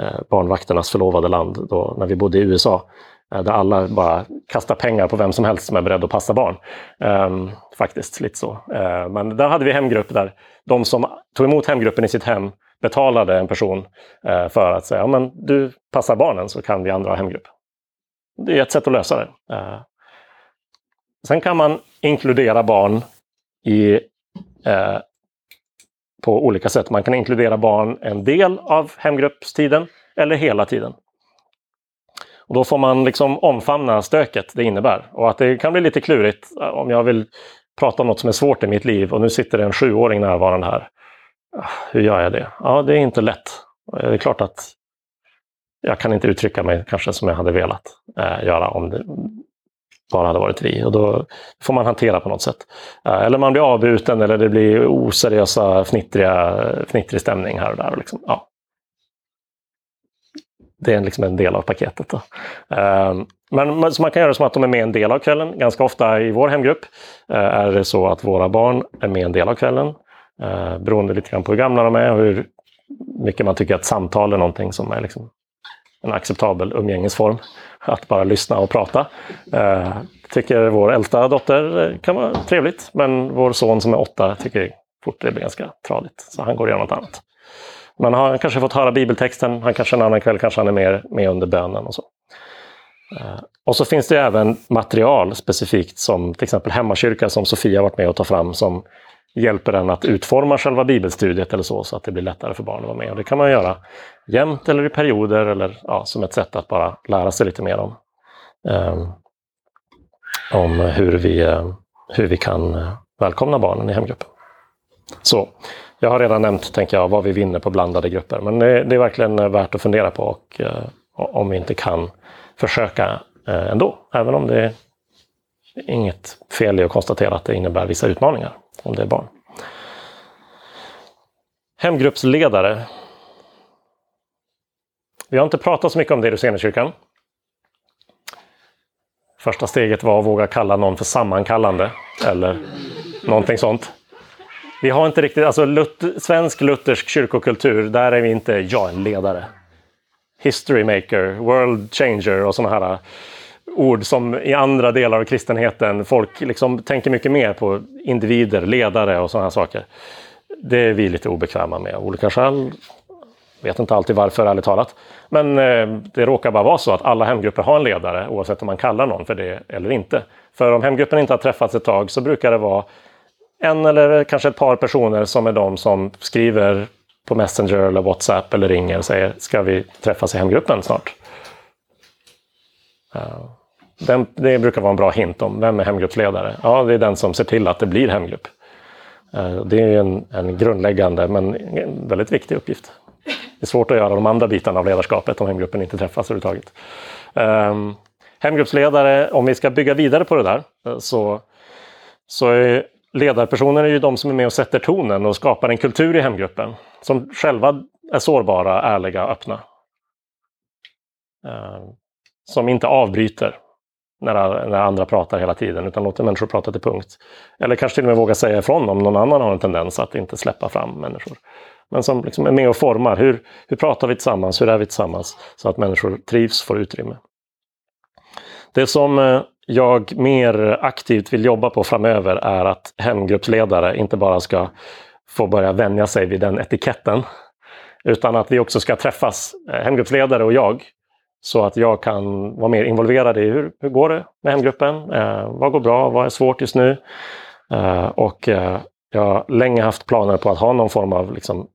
eh, barnvakternas förlovade land då, när vi bodde i USA. Eh, där alla bara kastar pengar på vem som helst som är beredd att passa barn. Um, faktiskt, lite så. Uh, men där hade vi hemgrupp där de som tog emot hemgruppen i sitt hem betalade en person eh, för att säga, ja men du passar barnen så kan vi andra ha hemgrupp. Det är ett sätt att lösa det. Eh. Sen kan man inkludera barn i, eh, på olika sätt. Man kan inkludera barn en del av hemgruppstiden eller hela tiden. Och då får man liksom omfamna stöket det innebär. Och att det kan bli lite klurigt om jag vill prata om något som är svårt i mitt liv och nu sitter det en sjuåring närvarande här. Hur gör jag det? Ja, det är inte lätt. Eh, det är klart att jag kan inte uttrycka mig kanske som jag hade velat eh, göra om det bara hade varit vi. Och då får man hantera på något sätt. Eh, eller man blir avbruten eller det blir oseriösa, fnittriga, fnittrig stämning här och där. Liksom. Ja, det är liksom en del av paketet. Då. Eh, men så man kan göra det som att de är med en del av kvällen. Ganska ofta i vår hemgrupp eh, är det så att våra barn är med en del av kvällen. Eh, beroende lite grann på hur gamla de är och hur mycket man tycker att samtal är någonting som är liksom en acceptabel umgängesform. Att bara lyssna och prata. Eh, tycker vår äldsta dotter kan vara trevligt, men vår son som är åtta tycker fort det blir ganska tradigt. Så han går och gör något annat. Man har kanske fått höra bibeltexten, han kanske en annan kväll kanske han är mer med under bönen och så. Eh, och så finns det även material specifikt som till exempel hemmakyrka som Sofia varit med och tagit fram som hjälper en att utforma själva bibelstudiet eller så, så att det blir lättare för barn att vara med. Och det kan man göra jämt eller i perioder eller ja, som ett sätt att bara lära sig lite mer om, um, om hur, vi, eh, hur vi kan eh, välkomna barnen i hemgruppen. Så jag har redan nämnt, tänker jag, vad vi vinner på blandade grupper. Men det, det är verkligen eh, värt att fundera på och eh, om vi inte kan försöka ändå. Även om det inget fel i att konstatera att det innebär vissa utmaningar om det är barn. Hemgruppsledare. Vi har inte pratat så mycket om det i Rosenekyrkan. Första steget var att våga kalla någon för sammankallande eller någonting sånt. Vi har inte riktigt, alltså Lut svensk luthersk kyrkokultur, där är vi inte jag en ledare. History maker, world changer och sådana här ord som i andra delar av kristenheten, folk liksom tänker mycket mer på individer, ledare och sådana här saker. Det är vi lite obekväma med av olika skäl. Vet inte alltid varför, ärligt talat. Men eh, det råkar bara vara så att alla hemgrupper har en ledare, oavsett om man kallar någon för det eller inte. För om hemgruppen inte har träffats ett tag så brukar det vara en eller kanske ett par personer som är de som skriver på Messenger eller WhatsApp eller ringer och säger ska vi träffas i hemgruppen snart? Den, det brukar vara en bra hint om vem är hemgruppsledare? Ja, det är den som ser till att det blir hemgrupp. Eh, det är en, en grundläggande men en väldigt viktig uppgift. Det är svårt att göra de andra bitarna av ledarskapet om hemgruppen inte träffas överhuvudtaget. Um, hemgruppsledare, om vi ska bygga vidare på det där, eh, så, så är ledarpersoner är ju de som är med och sätter tonen och skapar en kultur i hemgruppen. Som själva är sårbara, ärliga och öppna. Ehm, som inte avbryter när, när andra pratar hela tiden utan låter människor prata till punkt. Eller kanske till och med vågar säga ifrån om någon annan har en tendens att inte släppa fram människor. Men som liksom är med och formar. Hur, hur pratar vi tillsammans? Hur är vi tillsammans? Så att människor trivs, får utrymme. Det som eh, jag mer aktivt vill jobba på framöver är att hemgruppsledare inte bara ska få börja vänja sig vid den etiketten. Utan att vi också ska träffas, eh, hemgruppsledare och jag, så att jag kan vara mer involverad i hur, hur går det med hemgruppen? Eh, vad går bra? Vad är svårt just nu? Eh, och eh, jag har länge haft planer på att ha någon form av liksom,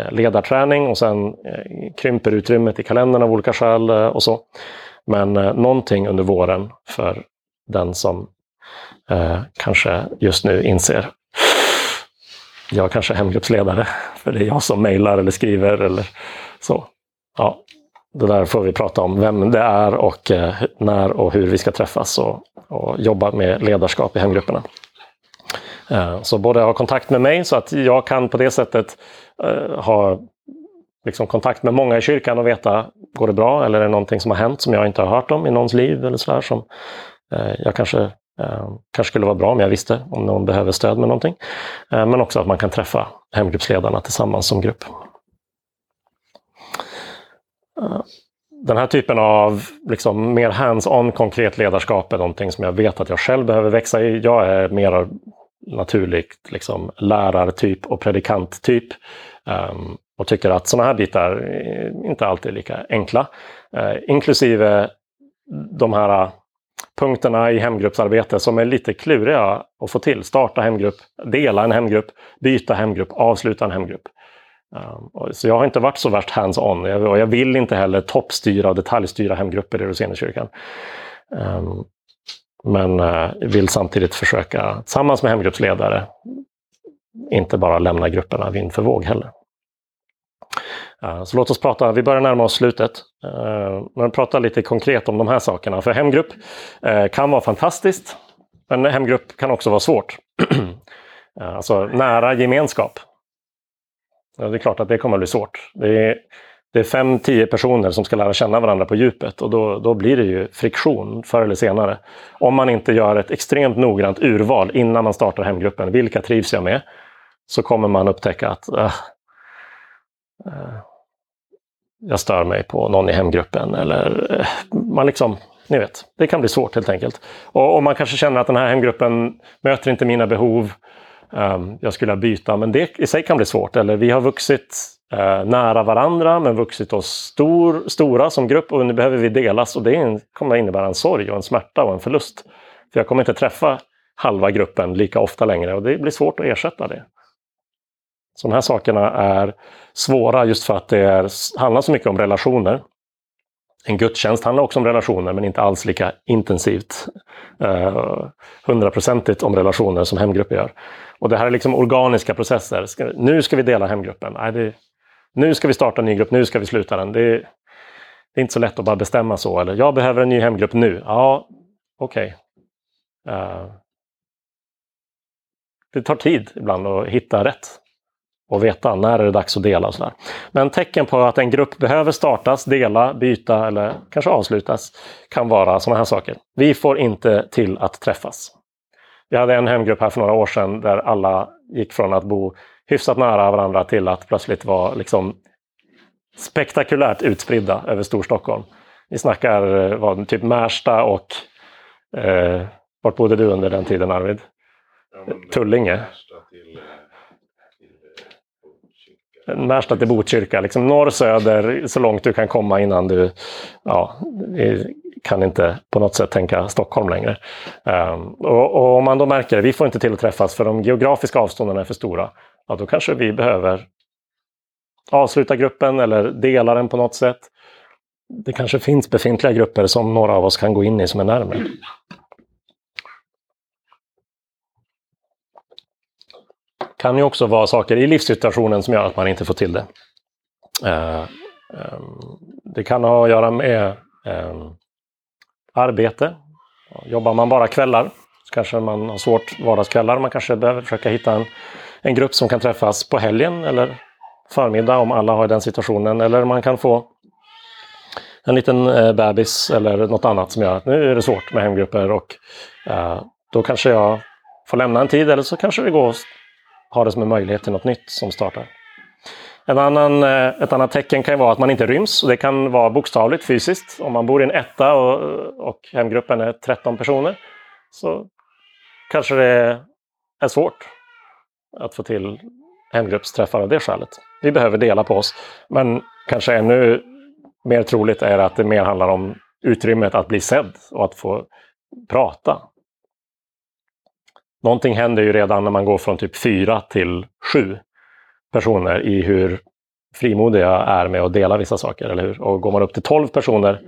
eh, ledarträning och sen eh, krymper utrymmet i kalendern av olika skäl eh, och så. Men eh, någonting under våren för den som eh, kanske just nu inser jag kanske är hemgruppsledare, för det är jag som mejlar eller skriver eller Så, ja, det där får vi prata om, vem det är och eh, när och hur vi ska träffas och, och jobba med ledarskap i hemgrupperna. Eh, så både ha kontakt med mig så att jag kan på det sättet eh, ha liksom kontakt med många i kyrkan och veta, går det bra eller är det någonting som har hänt som jag inte har hört om i någons liv eller sådär som jag kanske, kanske skulle vara bra om jag visste om någon behöver stöd med någonting. Men också att man kan träffa hemgruppsledarna tillsammans som grupp. Den här typen av liksom, mer hands-on konkret ledarskap är någonting som jag vet att jag själv behöver växa i. Jag är mer naturligt liksom, lärartyp och predikanttyp. Um, och tycker att sådana här bitar inte alltid är lika enkla. Uh, inklusive de här eh, punkterna i hemgruppsarbete som är lite kluriga att få till. Starta hemgrupp, dela en hemgrupp, byta hemgrupp, avsluta en hemgrupp. Um, så jag har inte varit så värst hands-on och jag vill inte heller toppstyra och detaljstyra hemgrupper i Rosenekyrkan. Um, ehm, men uh, vill samtidigt försöka tillsammans med hemgruppsledare inte bara lämna grupperna vind för våg heller. Uh, så låt oss prata, vi börjar närma oss slutet, uh, men prata lite konkret om de här sakerna. För hemgrupp eh, kan vara fantastiskt, men hemgrupp kan också vara svårt. <clears throat> alltså nära gemenskap Ja, det är klart att det kommer att bli svårt. Det är, det är fem, tio personer som ska lära känna varandra på djupet och då, då blir det ju friktion förr eller senare. Om man inte gör ett extremt noggrant urval innan man startar hemgruppen. Vilka trivs jag med? Så kommer man upptäcka att äh, äh, jag stör mig på någon i hemgruppen eller äh, man liksom ni vet, det kan bli svårt helt enkelt. Och, och man kanske känner att den här hemgruppen möter inte mina behov. Ehm, jag skulle byta, men det i sig kan bli svårt. Eller vi har vuxit eh, nära varandra, men vuxit oss stor, stora som grupp och nu behöver vi delas. Och det kommer att innebära en sorg och en smärta och en förlust. För jag kommer inte träffa halva gruppen lika ofta längre och det blir svårt att ersätta det. Så de här sakerna är svåra just för att det är, handlar så mycket om relationer. En gudstjänst handlar också om relationer, men inte alls lika intensivt, eh, hundraprocentigt om relationer som hemgrupper gör. Och det här är liksom organiska processer. Ska, nu ska vi dela hemgruppen. Nej, det, nu ska vi starta en ny grupp, nu ska vi sluta den. Det, det, är inte så lätt att bara bestämma så. Eller jag behöver en ny hemgrupp nu. Ja, okej. Okay. Uh, det tar tid ibland att hitta rätt och veta när är det dags att dela. Och sådär. Men tecken på att en grupp behöver startas, dela, byta eller kanske avslutas kan vara sådana här saker. Vi får inte till att träffas. Vi hade en hemgrupp här för några år sedan där alla gick från att bo hyfsat nära varandra till att plötsligt vara liksom spektakulärt utspridda över Storstockholm. Vi snackar eh, vad, typ Märsta och eh, vart bodde du under den tiden Arvid? Ja, Tullinge? Märsta till Botkyrka, liksom norr, söder, så långt du kan komma innan du ja, kan inte på något sätt tänka Stockholm längre. Um, och, och, om man då märker att vi får inte till att träffas för de geografiska avstånden är för stora, ja, då kanske vi behöver avsluta gruppen eller dela den på något sätt. Det kanske finns befintliga grupper som några av oss kan gå in i som är närmare. kan ju också vara saker i livssituationen som gör att man inte får till det. Uh, um, det kan ha att göra med um, arbete. Jobbar man bara kvällar så kanske man har svårt vardagskvällar. Man kanske behöver försöka hitta en, en grupp som kan träffas på helgen eller förmiddag om alla har den situationen. Eller man kan få en liten eh, bebis eller något annat som gör att nu är det svårt med hemgrupper och eh, då kanske jag får lämna en tid eller så kanske det går att ha det som en möjlighet till något nytt som startar. En annan, eh, ett annat tecken kan vara att man inte ryms. Och det kan vara bokstavligt, fysiskt. Om man bor i en etta och, och hemgruppen är 13 personer så kanske det är svårt att få till hemgruppsträffar av det skälet. Vi behöver dela på oss. Men kanske ännu mer troligt är att det mer handlar om utrymmet att bli sedd och att få prata. Någonting händer ju redan när man går från typ 4 till 7 personer i hur frimodiga är med att dela vissa saker, eller hur? Och går man upp till 12 personer,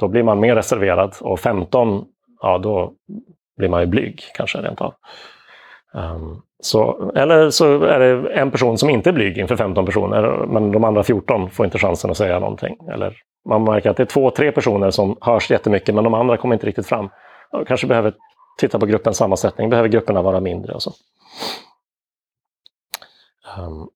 då blir man mer reserverad. Och 15, ja då blir man ju blyg kanske rent av. Um, så, eller så är det en person som inte är blyg inför 15 personer, men de andra 14 får inte chansen att säga någonting. Eller man märker att det är två, tre personer som hörs jättemycket, men de andra kommer inte riktigt fram. Man kanske behöver titta på gruppens sammansättning, behöver grupperna vara mindre och så. Um,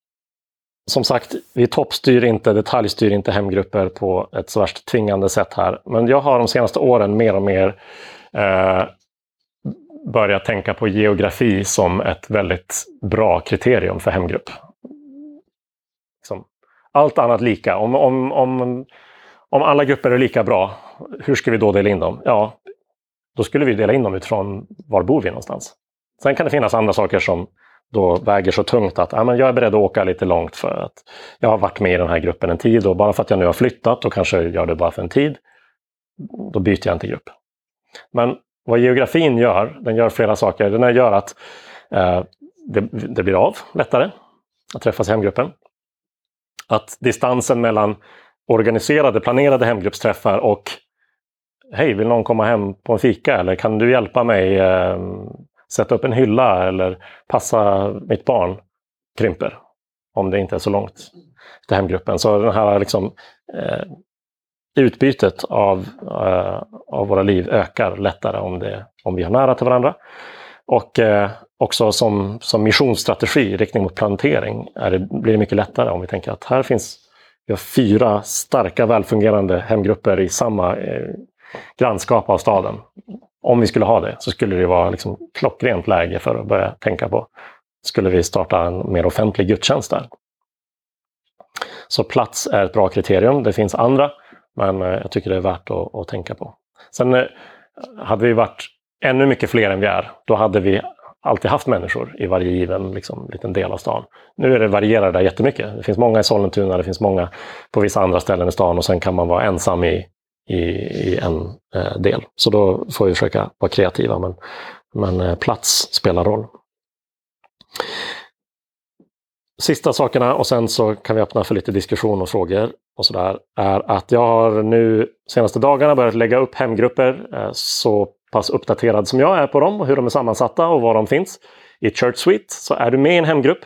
som sagt, vi toppstyr inte, detaljstyr inte hemgrupper på ett så värst tvingande sätt här. Men jag har de senaste åren mer och mer eh, börjat tänka på geografi som ett väldigt bra kriterium för hemgrupp. Liksom, allt annat lika. Om, om, om, om alla grupper är lika bra, hur ska vi då dela in dem? Ja, då skulle vi dela in dem utifrån var bor vi någonstans. Sen kan det finnas andra saker som då väger så tungt att ja, men jag är beredd att åka lite långt för att jag har varit med i den här gruppen en tid och bara för att jag nu har flyttat och kanske gör det bara för en tid, då byter jag inte grupp. Men vad geografin gör, den gör flera saker. Den gör att eh, det, det, blir av lättare att träffas i hemgruppen. Att distansen mellan organiserade, planerade hemgruppsträffar och Hej, vill någon komma hem på en fika eller kan du hjälpa mig eh, sätta upp en hylla eller passa mitt barn krymper. Om det inte är så långt till hemgruppen. Så den här liksom, eh, utbytet av, eh, av våra liv ökar lättare om, det, om vi har nära till varandra. Och eh, också som, som missionsstrategi, riktning mot plantering, är det, blir det mycket lättare om vi tänker att här finns vi har fyra starka välfungerande hemgrupper i samma eh, grannskap av staden om vi skulle ha det så skulle det vara liksom klockrent läge för att börja tänka på. Skulle vi starta en mer offentlig gudstjänst där? Så plats är ett bra kriterium. Det finns andra, men eh, jag tycker det är värt att, att tänka på. Sen eh, hade vi varit ännu mycket fler än vi är, då hade vi alltid haft människor i varje given liksom, liten del av stan. Nu är det varierar det jättemycket. Det finns många i Sollentuna, det finns många på vissa andra ställen i stan och sen kan man vara ensam i i, i en eh, del. Så då får vi försöka vara kreativa, men, men eh, plats spelar roll. Sista sakerna och sen så kan vi öppna för lite diskussion och frågor och sådär, är att jag har nu senaste dagarna börjat lägga upp hemgrupper eh, så pass uppdaterad som jag är på dem och hur de är sammansatta och var de finns. I Church Suite, så är du med i en hemgrupp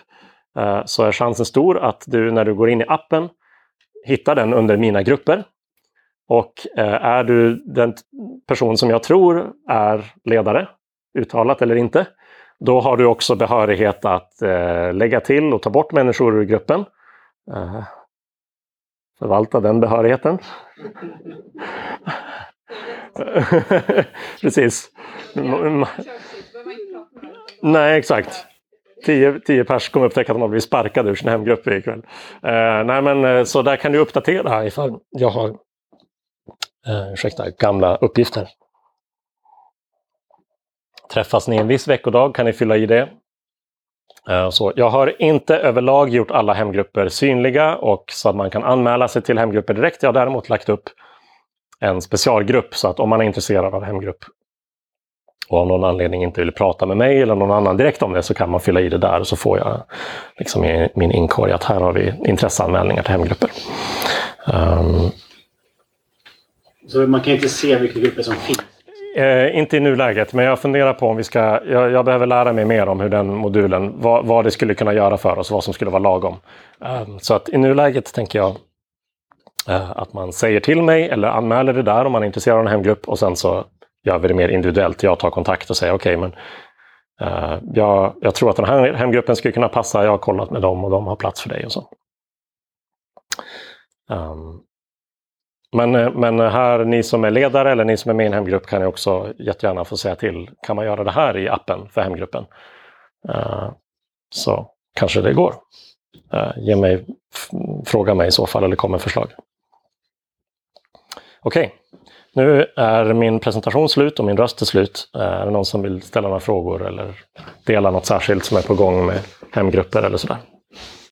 eh, så är chansen stor att du när du går in i appen hittar den under mina grupper och eh, är du den person som jag tror är ledare, uttalat eller inte, då har du också behörighet att eh, lägga till och ta bort människor ur gruppen. Eh, förvalta den behörigheten. <laughs> Precis. Nej, exakt. Tio, tio pers kommer upptäcka att de har blivit sparkade ur sin hemgrupp ikväll. Nej, men, så där kan du uppdatera ifall jag har eh, ursäkta, gamla uppgifter. Träffas ni en viss veckodag kan ni fylla i det. Eh, så jag har inte överlag gjort alla hemgrupper synliga och så att man kan anmäla sig till hemgrupper direkt. Jag har däremot lagt upp en specialgrupp så att om man är intresserad av hemgrupp och av någon anledning inte vill prata med mig eller någon annan direkt om det så kan man fylla i det där och så får jag liksom i min inkorg att här har vi intresseanmälningar till hemgrupper. Um, så man kan inte se vilka grupper som finns? Liksom. Eh, inte i nuläget, men jag funderar på om vi ska... Jag, jag behöver lära mig mer om hur den modulen, vad, vad, det skulle kunna göra för oss, vad som skulle vara lagom. Eh, så att i nuläget tänker jag eh, att man säger till mig eller anmäler det där om man är intresserad av en hemgrupp och sen så gör vi det mer individuellt. Jag tar kontakt och säger okej, okay, men eh, jag, jag, tror att den här hemgruppen skulle kunna passa. Jag har kollat med dem och de har plats för dig och så. Um, men, eh, men här, ni som är ledare eller ni som är med i en hemgrupp kan ju också jättegärna få säga till. Kan man göra det här i appen för hemgruppen? Uh, så kanske det går. Uh, ge mig, fråga mig i så fall eller kom med förslag. Okej, okay. nu är min presentation slut och min röst är slut. Uh, är det någon som vill ställa några frågor eller dela något särskilt som är på gång med hemgrupper eller sådär?